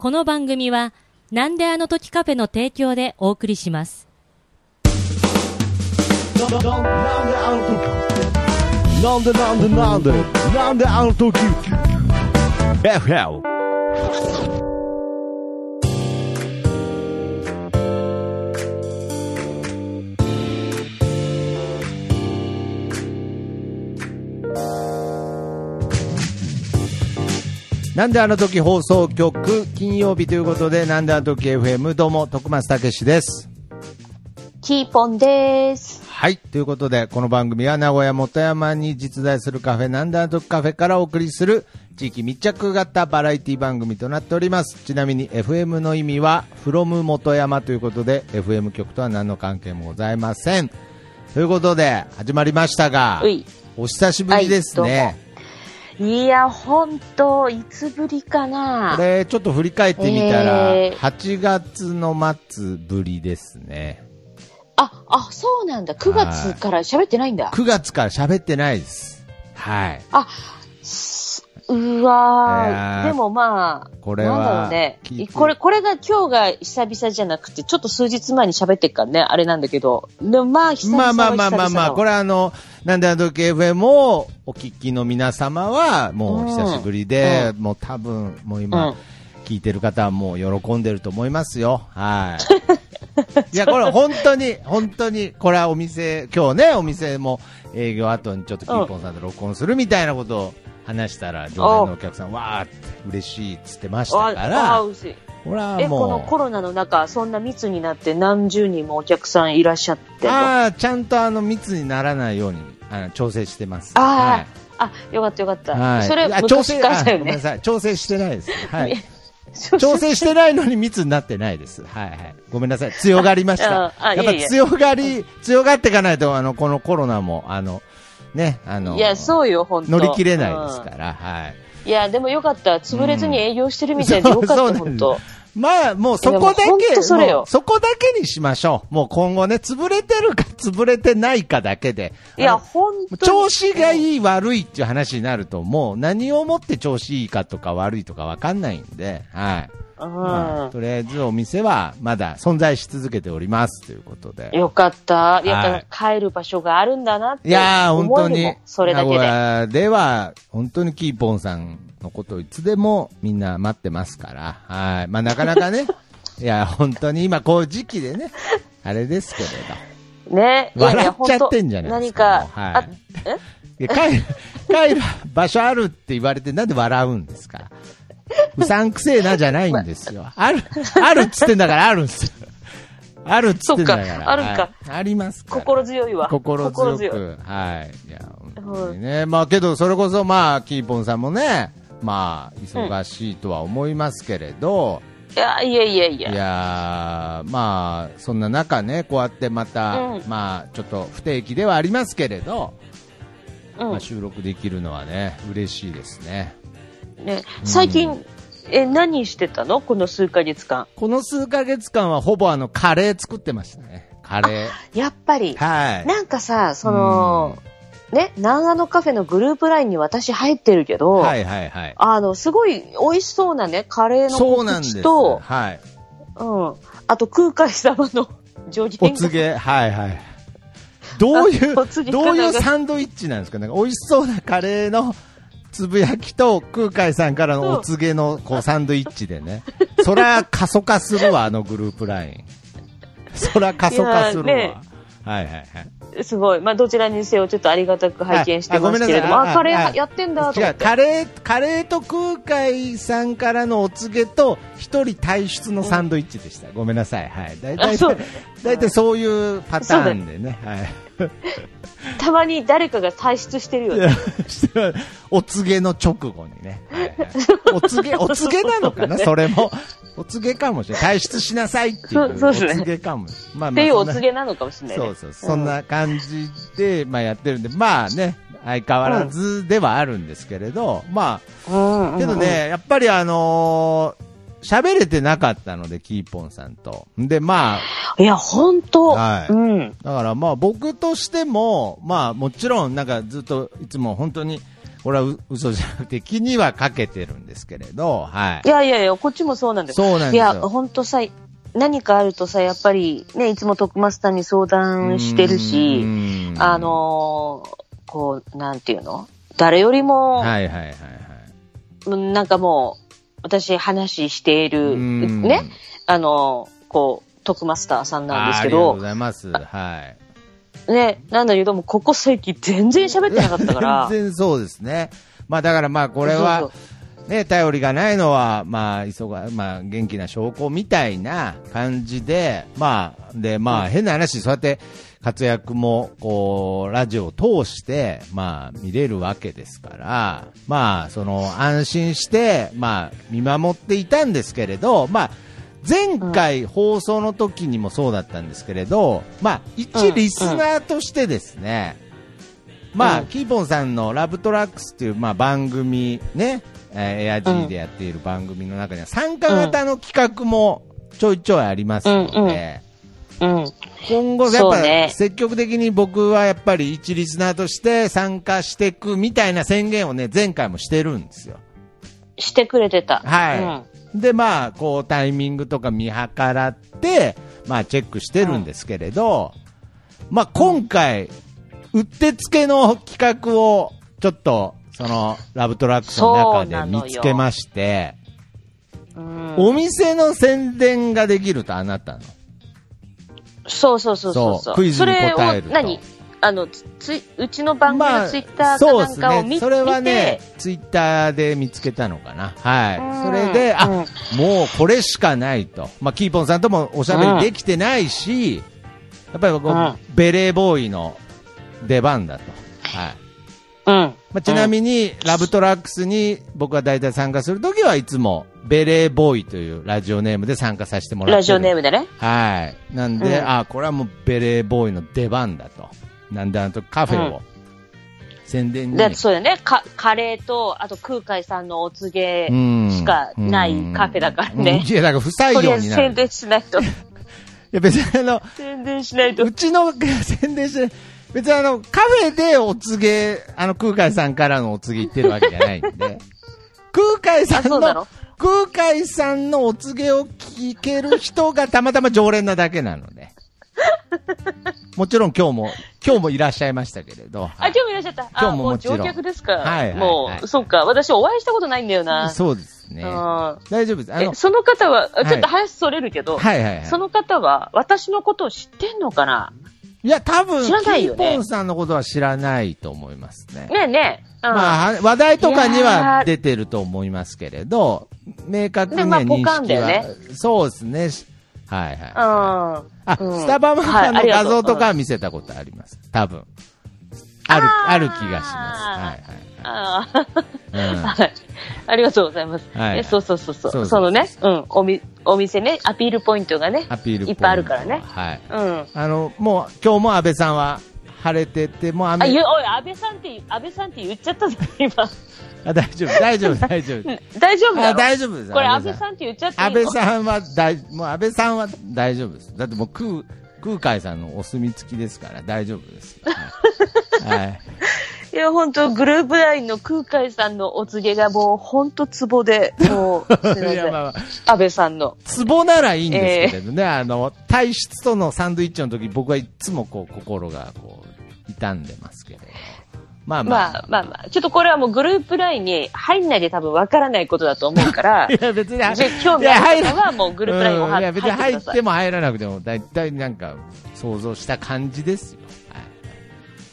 この番組は、なんであの時カフェの提供でお送りします。なんであの時なんでなんでなんでなんであの時 FL なんであの時放送局金曜日ということでなんであの時 FM どうも徳松たけしですキーポンです。はい。ということで、この番組は名古屋元山に実在するカフェ、なんだとカフェからお送りする地域密着型バラエティ番組となっております。ちなみに FM の意味は、from 元山ということで、FM 局とは何の関係もございません。ということで、始まりましたが。お久しぶりですね。いや、ほんと、いつぶりかなこ。れ、ちょっと振り返ってみたら、えー8月の末ぶりですね。あ、あ、そうなんだ。9月から喋ってないんだ。9月から喋ってないです。はい。すうわーー。でもまあ、これはなんだろうねこれ、これが今日が久々じゃなくて、ちょっと数日前に喋ってっからね、あれなんだけど。でもまあ、久々まあはまあまあまあまあ、これ。あの、なんであの時 FM をお聞きの皆様は、もうお久しぶりで、もう多分、もう今、うん聞いてる方はもう喜んでると思いますよ。はい。いや、これ本当に、本当に、これはお店、今日ね、お店も営業後にちょっとキーポンさんと録音するみたいなことを話したら、常連のお客さん、わーって嬉しいっつってましたかあ、あ、ら、うしい。このもコロナの中、そんな密になって何十人もお客さんいらっしゃってああ、ちゃんとあの、密にならないように、あの、調整してます。あーはいあ、よかったよかった。はい。それ、整、からだよね。あごめんなさい。調整してないです。は い。調整してないのに密になってないです。はいはい。ごめんなさい。強がりました。ああやっぱ強がり、強がっていかないと、あの、このコロナも、あの、ね、あの、いや、そうよ、本当乗り切れないですから、はい。うんいや、でもよかった。潰れずに営業してるみたいでよかった、そうん本当。まあ、もうそこだけ、とそそこだけにしましょう。もう今後ね、潰れてるか 潰れてないかだけで。いや、本当に。調子がい。いい悪いっていう話になると、もう何をもって調子いいかとか悪いとかわかんないんで、はい。とりあえずお店はまだ存在し続けておりますということで。よかった。やはいっぱ帰る場所があるんだなって。いやー、本当にそれだけで。屋では、本当にキーポンさんのことをいつでもみんな待ってますから、はい。まあなかなかね、いや、本当に今こういう時期でね、あれですけれど。ね。笑っちゃってんじゃないですか何か、あ、え？いや帰る、帰る場所あるって言われてなんで笑うんですか？うさんくせえなじゃないんですよ。ある、あるっつってんだからあるんですよ。あるっつってんだから。かあるんかはいありますから。心強いわ。心強い。く。はい。いや、本当にね。まあけど、それこそまあ、キーポンさんもね、まあ、忙しいとは思いますけれど、いや、いやいやいいや。やーまあ、そんな中ね、こうやってまた、うんまあ、ちょっと不定期ではありますけれど、うんまあ、収録できるのはね、嬉しいですね。ね、最近、え、何してたの？この数ヶ月間。この数ヶ月間はほぼあの、カレー作ってましたね。カレー。やっぱり、はい。なんかさ、その、ね、南アのカフェのグループラインに私入ってるけど、はいはいはい。あの、すごい美味しそうなね、カレーの告そうなんです。知と、はい。うん。あと、空海様の助言がお告げ、はいはい。どういうどういうサンドイッチなんですか？なんか美味しそうなカレーのつぶやきと空海さんからのお告げのこうサンドイッチでね。そら過疎化するわ、あのグループライン。そら過疎化するわ。ねはいはいはい。すごい。まあ、どちらにせよ、ちょっとありがたく拝見してますけれども、ああカレーやってんだと思。カレー、カレーと空海さんからのお告げと、一人退出のサンドイッチでした。ごめんなさい。はい。だいたいあそう、だいたいそういうパターンでね。はい。たまに誰かが退出してるよね。お告げの直後にね。はいはい お告げ、お告げなのかな？それも。お告げかもしれない。退出しなさいっていう。そうですねお告げかも。まあっていうお告げなのかもしれないね。そうそう。そんな感じで、まあやってるんで、まあね、相変わらずではあるんですけれど、まうん。あ、けどね、やっぱりあのー喋れてなかったので、キーポンさんと。で、まあ、いや、本当はいうん。だからまあ僕としても、まあもちろんなんかずっといつも本当にこれはう嘘じゃなくて気にはかけてるんですけれど、はいい。やいやいや、こっちもそうなんですそうなんですよいや、ほんとさ、何かあるとさ、やっぱりね、いつも徳マスターに相談してるし、うんあ、のーこう、なんていうの？誰よりも、はいはいはいはい。うんなんかもう、私話している、うんね、あのーこう、徳マスターさんなんですけどありがとうご、ざいます。はい。ね、なんだけども、ここ最近全然喋ってなかったから、全然そうですね。まあだからまあこれはね、頼りがないのは、まあ、急が、まあ、元気な証拠みたいな感じで、まあ、で、まあ、変な話、そうやって活躍も、こう、ラジオを通して、まあ、見れるわけですから、まあ、その、安心して、まあ、見守っていたんですけれど、まあ、前回放送の時にもそうだったんですけれど、まあ、一リスナーとしてですね、まあ、うんキーポンさんのラブトラックスっていう、まあ、番組ね、えーエアジーでやっている番組の中には参加型の企画もちょいちょいありますので、うん。今後やっぱ積極的に僕はやっぱり一リスナーとして参加していくみたいな宣言をね、前回もしてるんですよ。してくれてた。はい。で、まあ、こう、タイミングとか見計らって、まあ、チェックしてるんですけれど、まあ、今回、うってつけの企画を、ちょっと、その、ラブトラックスの中で見つけまして、うん。お店の宣伝ができると、あなたの？そうそうそうそうそうクイズに答えるとそれを何？あの、つうちの番組まあのツイッターかなんかを見,、ね。それはねツイッターで見つけたのかな。はい。うんそれで、あ、うんもうこれしかないと。まあ、キーポンさんともおしゃべりできてないし、やっぱりこう、うんベレーボーイの出番だと。はい。うん。まあ、ちなみに、ラブトラックスに僕が大体参加するときはいつも、ベレーボーイというラジオネームで参加させてもらってるラジオネームでね。はい。なんで、うんあ、これはもうベレーボーイの出番だと。なんであのとカフェを宣伝に。で、そうだよね。か、カレーと、あと空海さんのお告げしかないカフェだからうんね。いや、だから不採用になる。ず宣伝しないと。いや、別にあの、宣伝しないとう。ちの 宣伝して、別にあの、カフェでお告げ、あの、空海さんからのお告げ言ってるわけじゃないんで、空海さんの、空海さんのお告げを聞ける人がたまたま常連なだけなので。もちろん今日も、今日もいらっしゃいましたけれど。あ、今日もいらっしゃった。今日ももちろん乗客ですか。はいはいはいもう、そっか。私お会いしたことないんだよな。そうですね。うん大丈夫です。あのえ、、その方は、いちょっと話それるけど、はいはいはい。その方は私のことを知ってんのかな？いや、多分、知らないよねキーポンさんのことは知らないと思いますね。ねえねえ。うんまあ、は話題とかには出てると思いますけれど、明確に認識は、ねそうですね。しはいはい。うん。あ、うんスタバマはいカの画像とかは見せたことあります？多分。ある、ある気がします。ああ、はいはい。うん。はい。ありがとうございます。はいねそうそうそうそう。そのね、うん、おみ、お店ね、アピールポイントがね、アピールいっぱいあるからね。はい。うん。あの、もう、今日も安倍さんは晴れてて、もうあ、雨、ゆ、おい、安倍さんって、安倍さんって言っちゃったぞ、今。あ大丈夫、大丈夫、大丈夫。大丈夫だあろ大丈夫です。これ安倍さんって言っちゃって安の？倍さんは大、もう安倍さんは大丈夫です。だってもう空、空海さんのお墨付きですから大丈夫です。はい。はい いや、本当グループラインの空海さんのお告げがもう本当ツボで、もう、すいま いせまあまあ、安倍さんの。ツボならいいんですけれどね、あの、体質とのサンドイッチの時僕はいつもこう、心がこう、傷んでますけれど。まあまあ。まあまあまあ、ちょっとこれはもうグループラインに入んないで多分わからないことだと思うから、いや別に、興味ある方はもうグループラインを入うん。いや別に入ってくださいても入らなくても、だいたいなんか想像した感じですよ。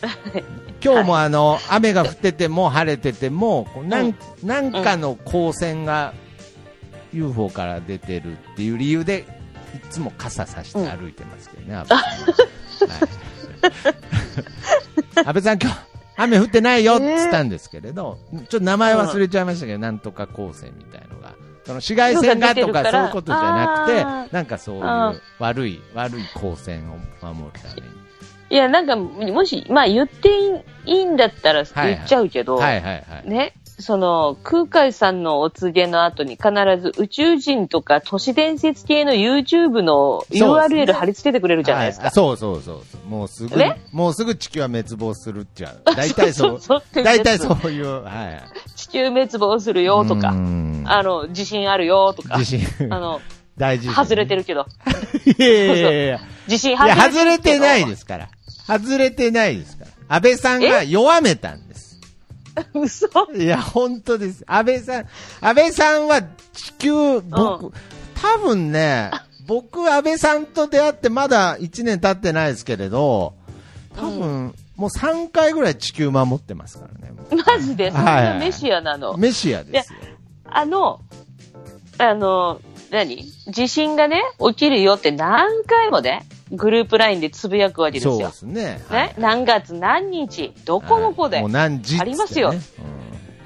はい、今日もあの、雨が降ってても晴れてても、こうなんなんかの光線が UFO から出てるっていう理由で、いつも傘さして歩いてますけどね、安倍さん。ははい。安倍さん今日、雨降ってないよって言ったんですけれど、ちょっと名前忘れちゃいましたけど、なんとか光線みたいのが。その紫外線がとかそういうことじゃなくてなんかそういう悪い、悪い光線を守るために。いや、なんか、もし、まあ言っていいんだったらはい言っちゃうけど、はいはいはい。ね。その、空海さんのお告げの後に必ず宇宙人とか都市伝説系の YouTube の URL 貼り付けてくれるじゃないですか。そうそうそうそう。もうすぐ、ねもうすぐ地球は滅亡するっていう。大体そう、そうそう大体そういう、はい。地球滅亡するよとかう、んあの、地震あるよとか、地震あの、大事。外れてるけど、いやいやいや。地震外れてるけど。外れてないですから。外れてないですから。安倍さんが弱めたん。嘘いや、本当です。安倍さん、安倍さんは地球、僕、う多分ね、僕、安倍さんと出会ってまだ1年経ってないですけれど、多分、もう3回ぐらい地球守ってますからね。もマジで、そんはいはないメシアなの？う。メシアですよ。あの、あの、何？地震がね、起きるよって何回もね、グループラインでつぶやくわけですよそうで。すね。ね、何月何日、どこの子で、はいもう何時ありますよ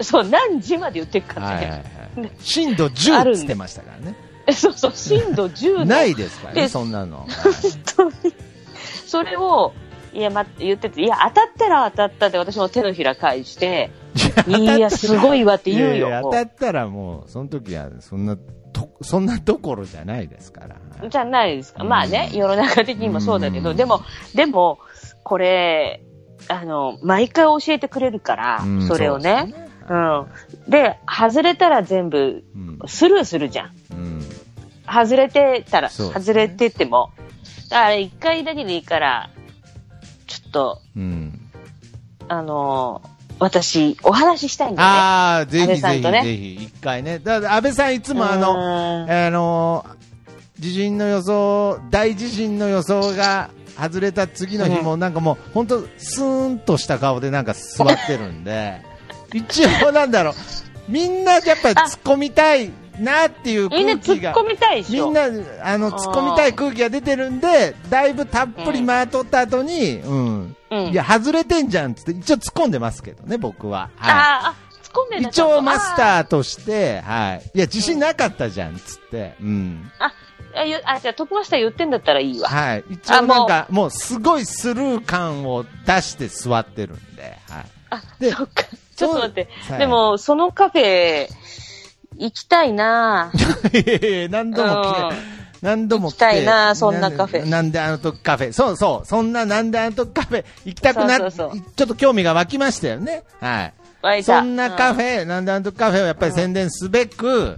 そう、何時まで言ってっからはいはいはね。い。震度10っつってましたからね。そうそう、震度10のないですからね、でそんなの。それを、いや、ま、言ってて、いや、当たったら当たったって私も手のひら返して、いや、すごいわって言うよ。いやいやも当たったらもう、その時は、そんな、と、そんなどころじゃないですから。うじゃないですか。うんまあね、世の中的にもそうだけど、うんでも、でも、これ、あの、毎回教えてくれるからうん、それをね。そうん。で、外れたら全部うん。スルーするじゃん。うん。外れてたら、ね外れてても。だから一回だけでいいから、と、うん。あの私、お話ししたいんだよね。ああ、ぜひぜひねぜひ、一回ね。だから安倍さんいつもあの、の、あの、地震の予想、大地震の予想が外れた次の日も、なんかもう、本当スーンとした顔でなんか座ってるんで、一応なんだろう、みんなやっぱり突っ込みたいなっていうみんな空気が。突っ込みたいでしょ。みんな、あの、突っ込みたい空気が出てるんで、だいぶたっぷり回っとった後に、うん。うんいや、外れてんじゃんっつって、一応突っ込んでますけどね、僕は。はああ、突っ込んでい。んだ一応マスー。ターとして、はい。いや、自信なかったじゃん、つって。うん。あ、あ、ゆあじゃあトップマスター言ってんだったらいいわ。はい。一応なんか、もうすごいスルー感を出して座ってるんで、はい。あ、でそっか。ちょっと待ってそう。でも、そのカフェ、行きたいな 何度も来てうん、何度も来て。行きたいなそんなカフェんなんであの時カフェ。そうそう。そんななんであの時カフェ行きたくなっちょっと興味が湧きましたよね。はい。そんなカフェ、なんであの時カフェをやっぱり宣伝すべく、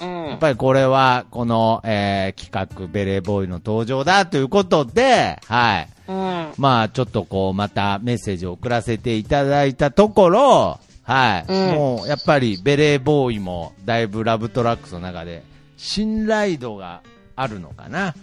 うん。やっぱりこれは、この、えー企画、ベレーボーイの登場だということで、はい。うん。まあ、ちょっとこう、またメッセージを送らせていただいたところ、はい。うんもう、やっぱり、ベレーボーイも、だいぶラブトラックスの中で、信頼度があるのかな。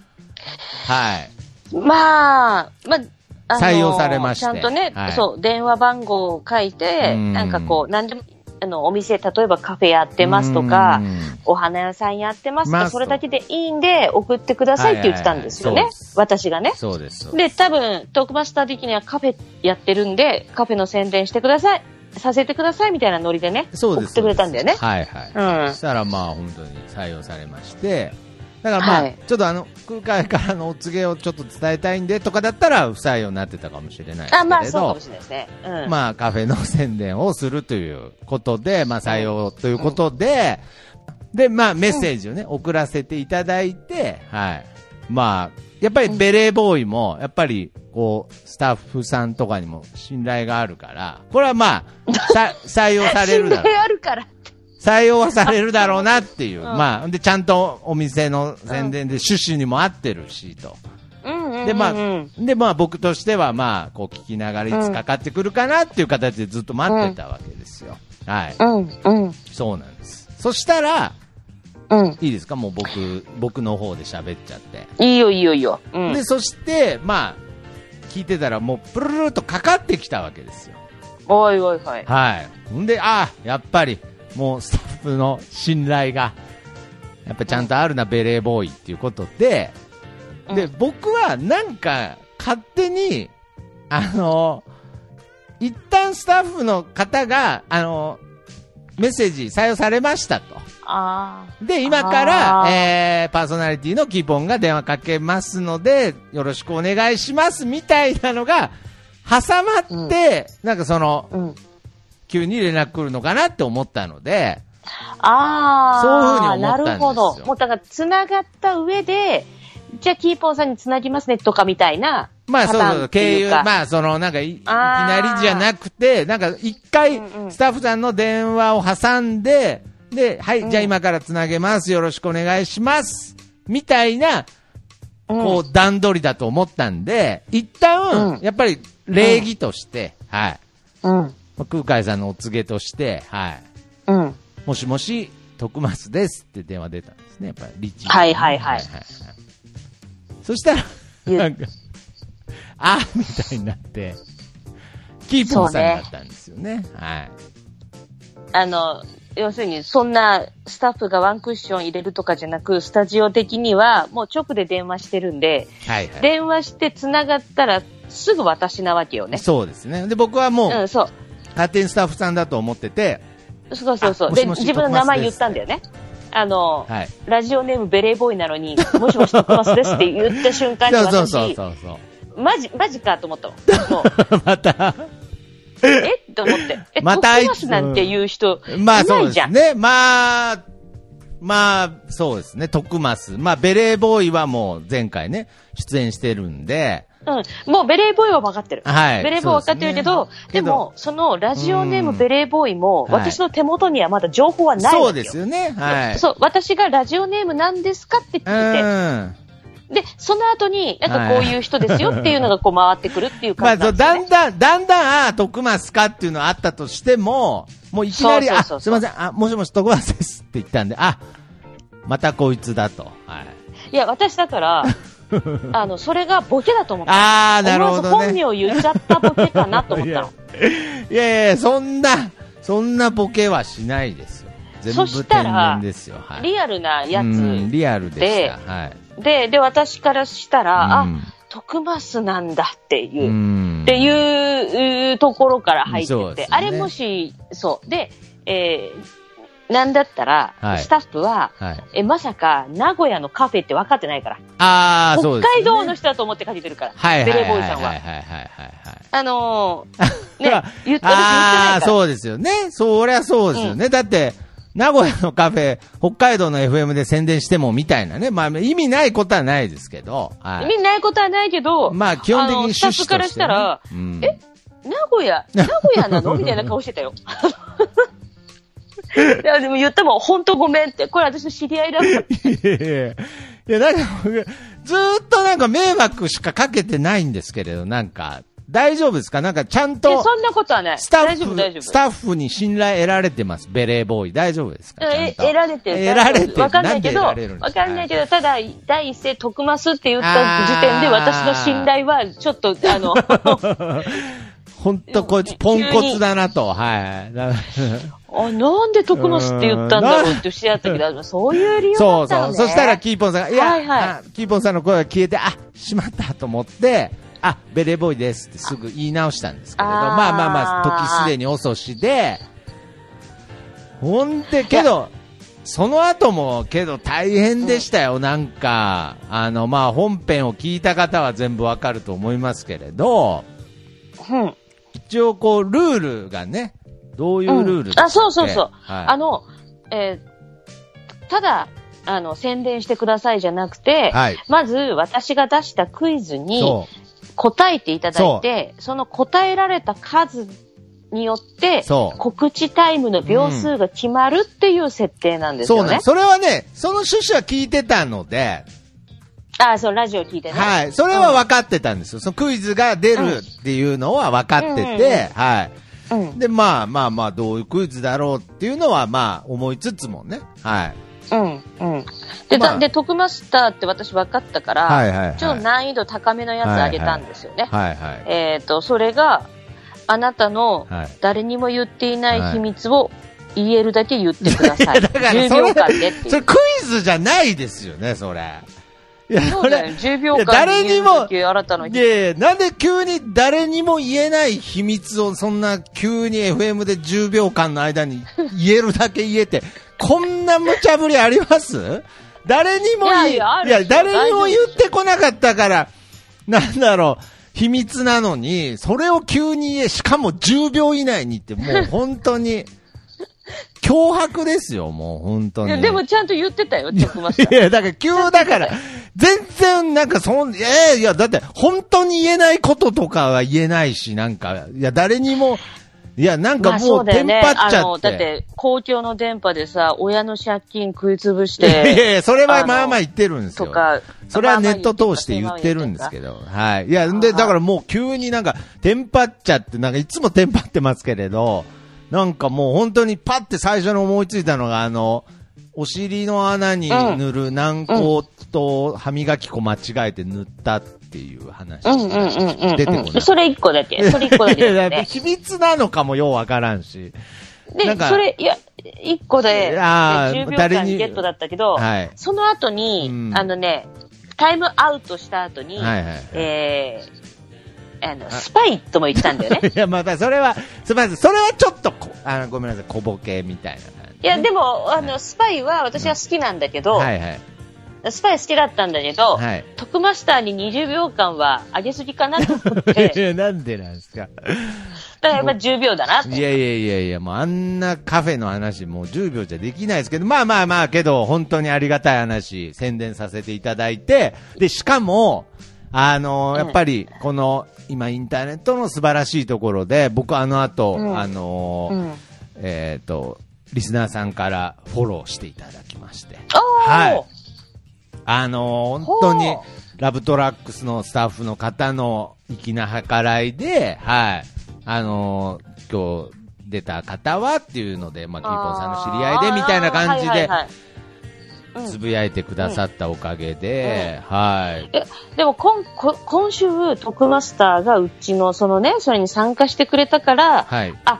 はい。まあ、まあ、あの採用されましてちゃんとね、はいそう、電話番号を書いて、うんなんかこう、なんでも、あの、お店、例えばカフェやってますとかうん、お花屋さんやってますとか、それだけでいいんで、送ってくださいって言ってたんですよね。はいはいはいそうです私がね。そうですで、多分、トークマスター的にはカフェやってるんで、カフェの宣伝してください。させてくださいみたいなノリでね、そうです。送ってくれたんだよね。はいはい。うんそ。したらまあ本当に採用されまして、だからまあ、はいちょっとあの、空海からのお告げをちょっと伝えたいんでとかだったら不採用になってたかもしれないですけれど、あ、まあ、そうかもしれないですね。うん。まあカフェの宣伝をするということで、まあ採用ということで、で、まあメッセージをね、送らせていただいて、はい。まあ、やっぱりベレーボーイも、やっぱり、こう、スタッフさんとかにも信頼があるから、これはまあ、さ 採用されるだろう信。頼あるから。採用はされるだろうなっていう。んまあ、で、ちゃんとお店の宣伝で趣旨にも合ってるし、と。で、まあ、で、まあ僕としては、まあ、こう聞きながらいつかかってくるかなっていう形でずっと待ってたわけですよ。はい。うん、うん、そうなんです。そしたら、うん。いいですか？もう僕、僕の方で喋っちゃって。いいよ、いいよ、いいよ。うん。で、そして、まあ、聞いてたらもう、プルルルとかかってきたわけですよ。おいおいおい。はい。んで、ああ、やっぱり、もうスタッフの信頼が、やっぱちゃんとあるな、ベレーボーイっていうことで、で、うん僕はなんか、勝手に、あの、一旦スタッフの方が、あの、メッセージ採用されましたと。あで、今からえー、パーソナリティのキーポンが電話かけますので、よろしくお願いしますみたいなのが、挟まって、なんかその、あ。うん。急に連絡来るのかなって思ったので、ああ、そういうふうに思ったんですよ。なるほど。もうだから、繋がった上で、じゃあ、キーポンさんに繋ぎますねとかみたいな、まあそうそう、経由、まあそのなんかいいきなりじゃなくて、なんか一回うんうん。スタッフさんの電話を挟んで、で、はい、うんじゃあ今からつなげます。よろしくお願いします。みたいな、うんこう段取りだと思ったんで、一旦、うんやっぱり礼儀として、はい。うん。空海さんのお告げとして、はい。うん。もしもし、徳松ですって電話出たんですね、やっぱり、リッチ。はいはいはいそしたら、ゆなんか、あーみたいになって、キーポンさんだったんですよね。はい。あの、要するに、そんなスタッフがワンクッション入れるとかじゃなく、スタジオ的にはもう直で電話してるんで、はいはい。電話して繋がったらすぐ私なわけよね。そうですね。で、僕はもう、うん、そう。勝手にスタッフさんだと思ってて、そうそうそう。で、自分の名前言ったんだよね。あの、はい。ラジオネームベレーボーイなのに、もしもし徳松ですって言った瞬間に私、そうそうそう。マジ、マジかと思ったの。もう、また、え？と思って。え、またあいつ徳松なんて言う人、まあそいないじゃん。うですね。まあ、まあ、そうですね。徳増。まあ、ベレーボーイはもう前回ね、出演してるんで、うん。もうベレーボーイは分かってる。はいベレーボーイは分かってるけど、ですねでも、そのラジオネームうんベレーボーイも、はい私の手元にはまだ情報はない。そうですよね。はい。そう、私がラジオネームなんですかってう聞いて、ん。で、その後に、なんかこういう人ですよっていうのがこう回ってくるっていうまあ、感じそう、なんですよ、ね。だんだん、だんだん、ああ、徳増かっていうのはあったとしても、もういきなり、あ、そうそうそうすいません、あ、もしもし徳増ですって言ったんで、あ、またこいつだと。はい。いや、私だから、あの、それがボケだと思った。ああ、なるほどね。本名言っちゃったボケかなと思ったの。いやいや、そんな、そんなボケはしないですよ。全部天ら然ですよ。はい。リアルなやうんつリアルでした。はい。で、で、私からしたら、うんあ、徳増なんだっていうう、んっていうところから入ってて、ねあれもし、そう。で、えー、なんだったら、はいスタッフは、はい。え、まさか、名古屋のカフェって分かってないから。ああ、そう。北海道の人だと思ってかけてるから。はいベレーボーイさんは。はいはいはいはいはい。あのー、ね、言っ私言ってないああ、から。そうですよね。そりゃそうですよね。だって、名古屋のカフェ、北海道の FM で宣伝してもみたいなね。まあ、意味ないことはないですけど。はい。意味ないことはないけど、まあ、基本的に趣旨として、ね。スタッフからしたら、うん、え名古屋、名古屋なの？みたいな顔してたよ。いや、でも言ったもん、本当ごめんって。これ私の知り合いだもん。いやいやいや、なんか僕、ずーっとなんか迷惑しかかけてないんですけれど、なんか、大丈夫ですか？なんかちゃんと、そんなことはない。スタ大丈夫、大丈ッフ、ス夫。タッフに信頼得られてます？ベレーボーイ。大丈夫ですか？え、と得られてる。得られてる？わかんないけど、わかんないけど、ただ、第一声、徳増って言った時点で、私の信頼は、ちょっと、あの、ほんとこいつポンコツだなと。はい。だあ、なんで徳増って言ったんだろうって知り合ったけど、そういう理由だそうそう。ったのね。そしたら、キーポンさんが、いや、はいはいあキーポンさんの声が消えて、あ、しまったと思って、あ、ベレーボーイですってすぐ言い直したんですけれど、まあまあまあ、時すでに遅しで、ほんで、けど、その後も、けど大変でしたよ、なんか、あの、まあ、本編を聞いた方は全部わかると思いますけれど、うん。一応こう、ルールがね、どういうルールでしたっけ、あ、そうそうそう。はいあの、えーただ、あの、宣伝してくださいじゃなくて、はい。まず私が出したクイズに。答えていただいて、その答えられた数によって、告知タイムの秒数が決まるっていう設定なんですよねそう。それはね、その趣旨は聞いてたので、あ、そう、ラジオ聞いてね。はい。それは分かってたんですよ。そのクイズが出るっていうのは分かってて、はい。うん。で、まあまあまあ、どういうクイズだろうっていうのは、まあ、思いつつもね。はい。うん。うん。で、まあだで、マスターって私分かったから、はいはいはいちょっと難易度高めのやつあげたんですよね。はいはい。えっ、と、それが、あなたのはい誰にも言っていない秘密を言えるだけ言ってください。だから10それ。それクイズじゃないですよね、それ。いや、そうだよ、10秒間誰にもいやいや、なんで急に誰にも言えない秘密をそんな急に FM で10秒間の間に言えるだけ言えて、こんな無茶ぶりあります？誰にも言いやいや誰にも言ってこなかったから、なんだろう。秘密なのに、それを急に言え、しかも10秒以内にって、もう本当に、脅迫ですよ、もう本当に。いやでもちゃんと言ってたよ、チョクマスター。いや、だから急だから、全然なんかそん、ええいや、だって本当に言えないこととかは言えないし、なんか、いや、誰にも、いや、なんかまあもそう。テンパっちあの、ゃって。だって、公共の電波でさ、親の借金食いつぶしいやいて、やいや、それはあのまあまあ言ってるんですよ。とか、それはネット通して言ってるんですけど。はい。いや、で、だからもう急になんか、テンパっちゃって、なんかいつもテンパってますけれど、なんかもう本当にパって最初に思いついたのが、あの、お尻の穴に塗る軟膏と歯磨き粉間違えて塗ったっていう話。出てこないそれ一個だけ。それ一個だけね。秘密なのかもようわからんし。で、かそれ、いや、一個で、であー10秒間ゲットだったけど、はいその後に、うんあのね、タイムアウトした後に、はいはいえー、あの、スパイとも言ったんだよね。いや、またそれは、すみません、それはちょっとこ、あの、ごめんなさい、小ボケみたいな感じ。いや、でも、あの、スパイは私は好きなんだけど、はいはい。スパイ好きだったんだけど、はい。徳マスターに20秒間は上げすぎかなと思っいて、や、なんでなんですか。だからやっぱ10秒だなといやいやいやいや、もうあんなカフェの話、もう10秒じゃできないですけど、まあまあまあ、けど、本当にありがたい話、宣伝させていただいて、で、しかも、あのうんやっぱり、この、今、インターネットの素晴らしいところで、僕、あの後、うんあのうん。えっ、と、リスナーさんからフォローしていただきまして。はいあのー本当にほ、ラブトラックスのスタッフの方の粋な計らいで、はい。あのー今日出た方はっていうので、まあ、キーポンさんの知り合いで、みたいな感じでつぶやいてくださったおかげで、はい。えでも今こ今週、トクマスターがうちのそのね、それに参加してくれたから、はい。あ、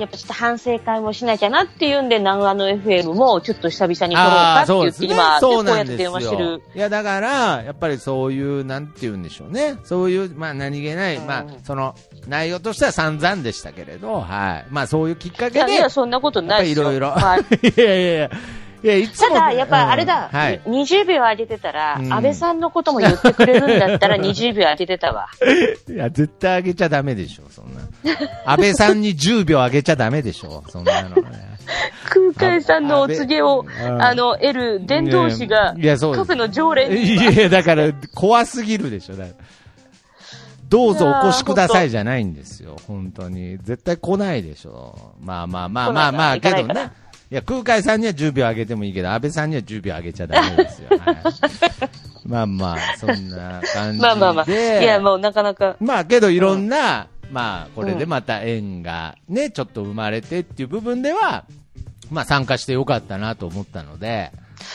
やっぱちょっと反省会もしなきゃなっていうんで、南アの FM もちょっと久々に撮ろうかって言って、ね。今、こうやって電話してる。。いや、だから、やっぱりそういう、なんて言うんでしょうね。そういう、まあ何気ない、うんまあ、その、内容としては散々でしたけれど、はい。まあそういうきっかけで、いやいや、そんなことないですよ。いろいろ。はい いやいやいや。ただ、やっぱあれだ、うんはい。20秒上げてたら、うん安倍さんのことも言ってくれるんだったら20秒上げてたわ。いや、絶対あげちゃダメでしょ、そんな。安倍さんに10秒あげちゃダメでしょ、そんなのね。空海さんのお告げを、うんあの、得る伝道師が、いやそうですカフェの常連にいや、だから、怖すぎるでしょ、だからどうぞお越しくださいじゃないんですよ、本当に。絶対来ないでしょ。まあまあまあまあまあ、けどね。いや、空海さんには10秒あげてもいいけど、安倍さんには10秒あげちゃダメですよ。はい、まあまあ、そんな感じで。まあまあまあ。いや、もうなかなか。まあけどいろんな、まあこれでまた縁がね、ちょっと生まれてっていう部分では、まあ参加してよかったなと思ったので、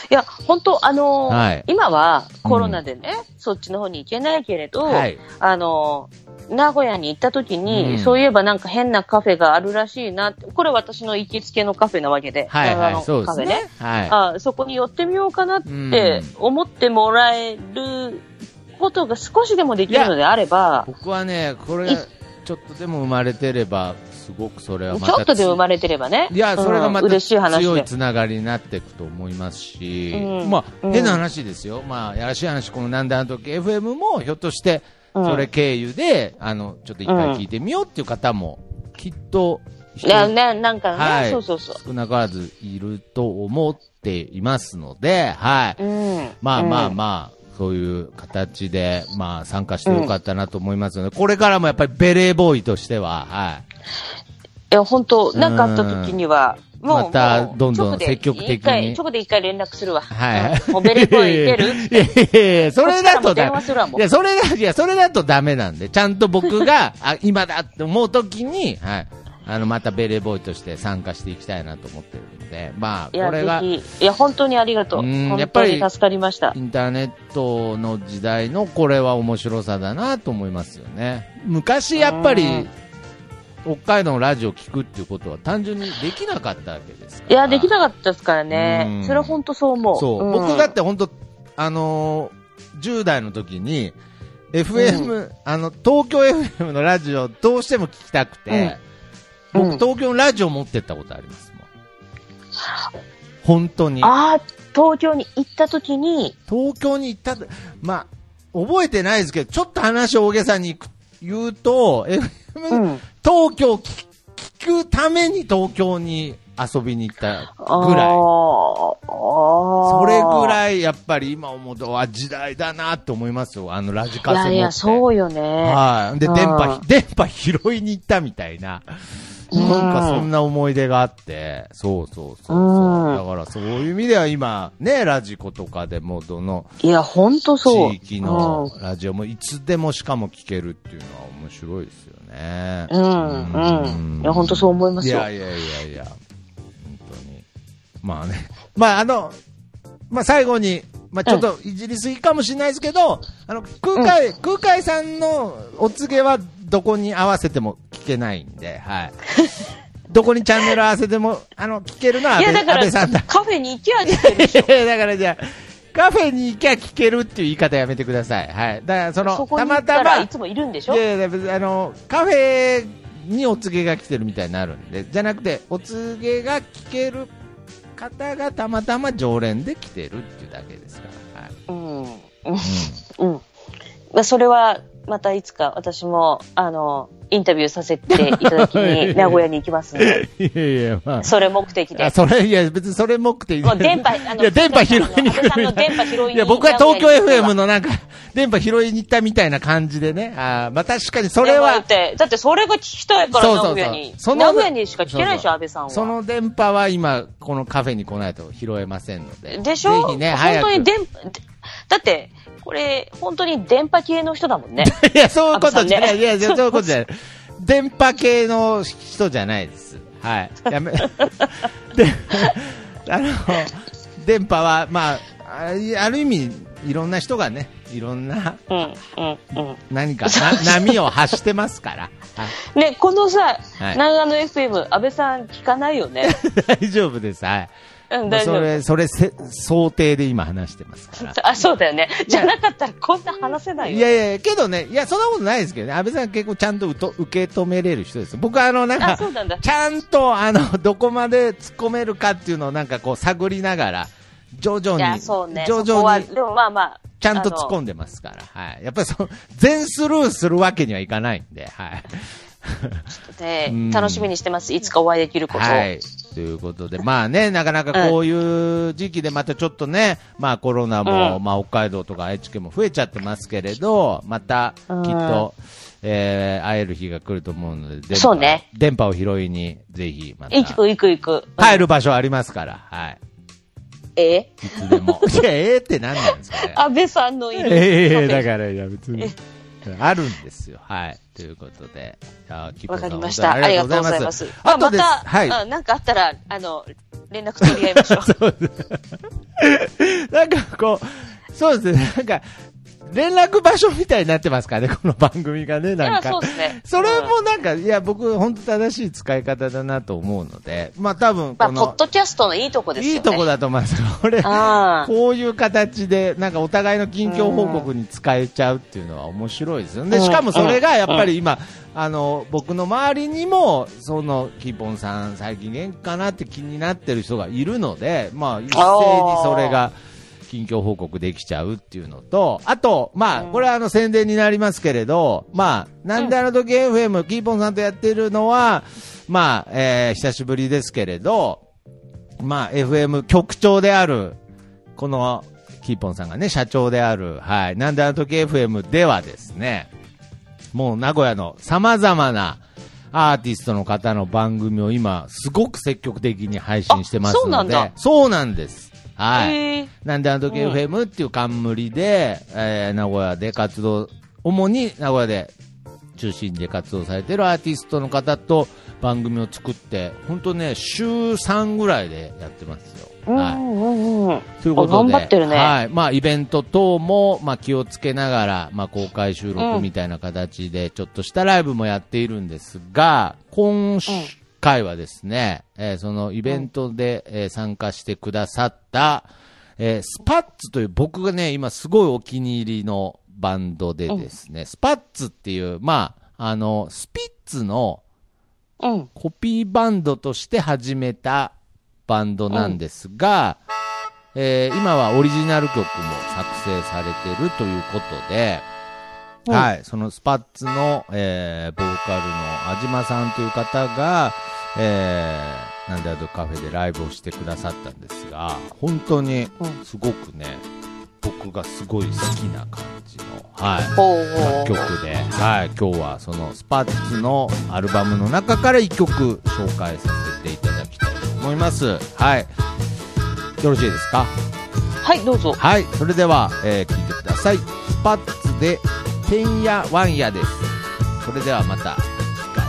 いや、本当あのーはい今はコロナでね、そっちの方に行けないけれど、はいあのー名古屋に行った時に、うんそういえばなんか変なカフェがあるらしいなって、これ私の行きつけのカフェなわけで、はいはい、長野そうですねカフェね。。はあそこに寄ってみようかなってうん思ってもらえることが少しでもできるのであればい。、僕はね、これい、ちょっとでも生まれてれば、すごくそれはちょっとでも生まれてればね。いや、それがまたうん嬉しい話で。強いつながりになっていくと思いますし、うんまあ、うん変な話ですよ。まあ、やらしい話、このなんであの時 FM も、ひょっとして、うんそれ経由で、あの、ちょっと一回聞いてみようっていう方も、きっと、なななんかね、はいそうそうそう。少なからずいると思っていますので、はい。うんまあまあうんまあ、そういう形で、まあ参加してよかったなと思いますので、これからもやっぱりベレーボーイとしては、はい。いや、本当なんかあった時には、またどんどん積極的に直で一回連絡するわ。はい。うんもうベレーボーイいけるいやいやいや、それだとだこっちからも電話するわもういや、それだ、いや、それだとダメなんで、ちゃんと僕が、あ、今だって思うときに、はい。あの、またベレーボーイとして参加していきたいなと思ってるので、まあ、これが。いや、本当にありがとう。うんや本っぱり助かりましたイ。ンターネットの時代のこれは面白さだなと思いますよね。昔やっぱりうん、北海道のラジオ聞くっていうことは単純にできなかったわけです。いや、できなかったですからうねん。それは本当そう思う。そう、ん僕だって本当、あのー、10代の時に、FM、あの、東京 FM のラジオどうしても聞きたくて、うん僕東京のラジオ持ってったことありますもん。本当に。ああ、東京に行った時に、東京に行ったと、まあ、覚えてないですけど、ちょっと話を大げさに言うと、FM、うん東京聞聞くために東京に遊びに行ったぐらい。そそれぐい。らい、やっぱり今思うと、わ、時代だなって思いますよ。あの、ラジカセ持って。いやいや、そうよね。はい。で、うん電波、電波拾いに行ったみたいな。うんなんかそんな思い出があって、そうそうそうそううんだからそういう意味では今、ね、ラジコとかでもどのいや、ほんとそう。地域のラジオもいつでもしかも聞けるっていうのは面白いですよね。うん、うん、うん。いや、ほんとそう思いますよ。いやいやいやいや、本当に。まあね。まああの、まあ最後に、まあちょっといじりすぎかもしれないですけど、あの、空海、空海さんのお告げはどこに合わせても聞けないんで、はい。どこにチャンネル合わせても、あの、聞けるのは安いや、倍だから安倍さんだ。、カフェに行きゃ聞。だからじゃあ、カフェに行きゃ聞けるっていう言い方やめてください。はい。だからその、そたたまたま、らいつもいるんでしょ？いやいやあの、カフェにお告げが来てるみたいになるんで、じゃなくて、お告げが聞ける方がたまたま常連で来てるっていうだけですから。はい。うん。うん。ううん。まあ、それは、またいつか私も、あの、インタビューさせていただきに、名古屋に行きますんで、ん。いやいや、まあ。それ目的であ、。それ、いや、別にそれ目的もう電波、あの、いや、電波拾いに来安倍さんのるみたい電波拾いにいや、僕は東京 FM のなんか、電波拾いに行ったみたいな感じでね。あーまあ確かにそれはだっ、て、だってそれが聞きたいから、そうそうそう名古屋に。その名古屋にしか聞けないでしょ、そうそう安倍さんは。その電波は今、このカフェに来ないと拾えませんので。でしょ？ぜひね、本。当に電波、だって、これ、本当に電波系の人だもんね。いや、そういうことじゃない。ねいや、そういうことじゃない。電波系の人じゃないです。はい。やめ、で、あの、電波は、まあ、あある意味、いろんな人がね、いろんな、うん、うん、うん。何かな、波を発してますから。はいね、このさ、はい長野 FM、安倍さん聞かないよね。大丈夫です。はい。うん、大丈夫。それ、それせ、想定で今話してますから。あ、そうだよね。じゃなかったらこんな話せないよ。いやいやけどね、いや、そんなことないですけどね、安倍さん結構ちゃんとうと受け止めれる人です。僕はあの、なんあ、かんだ。ちゃんと、あの、どこまで突っ込めるかっていうのをなんかこう探りながら、徐々に、ね。徐々に、でもまあまあ。ちゃんと突っ込んんでますから、はい。やっぱりそう、全スルーするわけにはいかないんで、はい。でうん楽しみにしてます。いつかお会いできることを。はい。ということで、まあね、なかなかこういう時期でまたちょっとね、まあコロナも、うんまあ北海道とか愛知県も増えちゃってますけれど、またきっと、えー会える日が来ると思うので、ね電波を拾いに、ぜひ、また、行く行く行く。帰る場所ありますから、はい。え？いつでも。いや、ええって何なんですかね。安倍さんのいるええだから、いや、別に。あるんですよ。はい。ということで。わかりました。ありがとうございます。あとです。また、はい。うんなんかあったら、あの、連絡取り合いましょう。そうです。なんかこう、そうですね、なんか、連絡場所みたいになってますからね、この番組がね、なんか。そうですねそれもなんか、いや、僕、本当正しい使い方だなと思うので、まあ多分、まあ、この、ポッドキャストのいいとこですよね。いいとこだと思います。これ、ああ。こういう形で、なんかお互いの近況報告に使えちゃうっていうのは面白いですよね。でしかもそれがやっぱり今、あの、僕の周りにも、その、キーポンさん最近元気かなって気になってる人がいるので、まあ一斉にそれが、近況報告できちゃうっていうのと、あと、まあ、これはあの宣伝になりますけれど、まあ、なんであの時 FM、キーポンさんとやってるのは、まあ、えー久しぶりですけれど、まあ、FM 局長である、この、キーポンさんがね、社長である、はい、なんであの時 FM ではですね、もう名古屋の様々なアーティストの方の番組を今、すごく積極的に配信してますので、そうなんです。はい。なんであの時うん FM っていう冠で、えー名古屋で活動、主に名古屋で中心で活動されているアーティストの方と番組を作って、本当ね、週3ぐらいでやってますよ。うんはい。うんうん。ということで、頑張ってるねはい。まあ、イベント等も、まあ、気をつけながら、まあ、公開収録みたいな形で、ちょっとしたライブもやっているんですが、今回はですね、えーそのイベントで、えー参加してくださった、えースパッツという、僕がね、今すごいお気に入りのバンドでですね、スパッツっていう、まあ、あの、スピッツのうん。コピーバンドとして始めたバンドなんですが、えー今はオリジナル曲も作成されてるということで、うんはい、そのスパッツの、えーボーカルの安島さんという方が、えー、なんであとカフェでライブをしてくださったんですが、本当にうんすごくね、僕がすごい好きな感じの、はい。楽曲で、はい、今日はそのスパッツのアルバムの中から1曲紹介させていただきたいと思います。はい。よろしいですか？はい、どうぞ。はい、それでは、えー聞いてください。スパッツで、てんやわんやです。それではまた次回、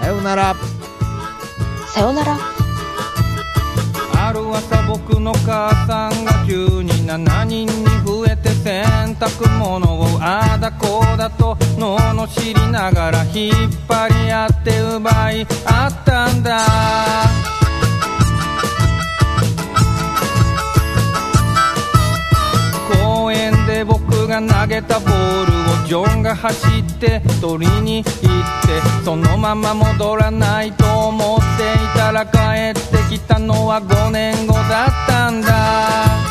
さようなら。さよなら。ある朝僕の母さんが急に7人に増えて洗濯物をああだこうだと罵りながら引っ張り合って奪い合ったんだが投げたボールをジョンが走って取りに行ってそのまま戻らないと思っていたら帰ってきたのは5年後だったんだ。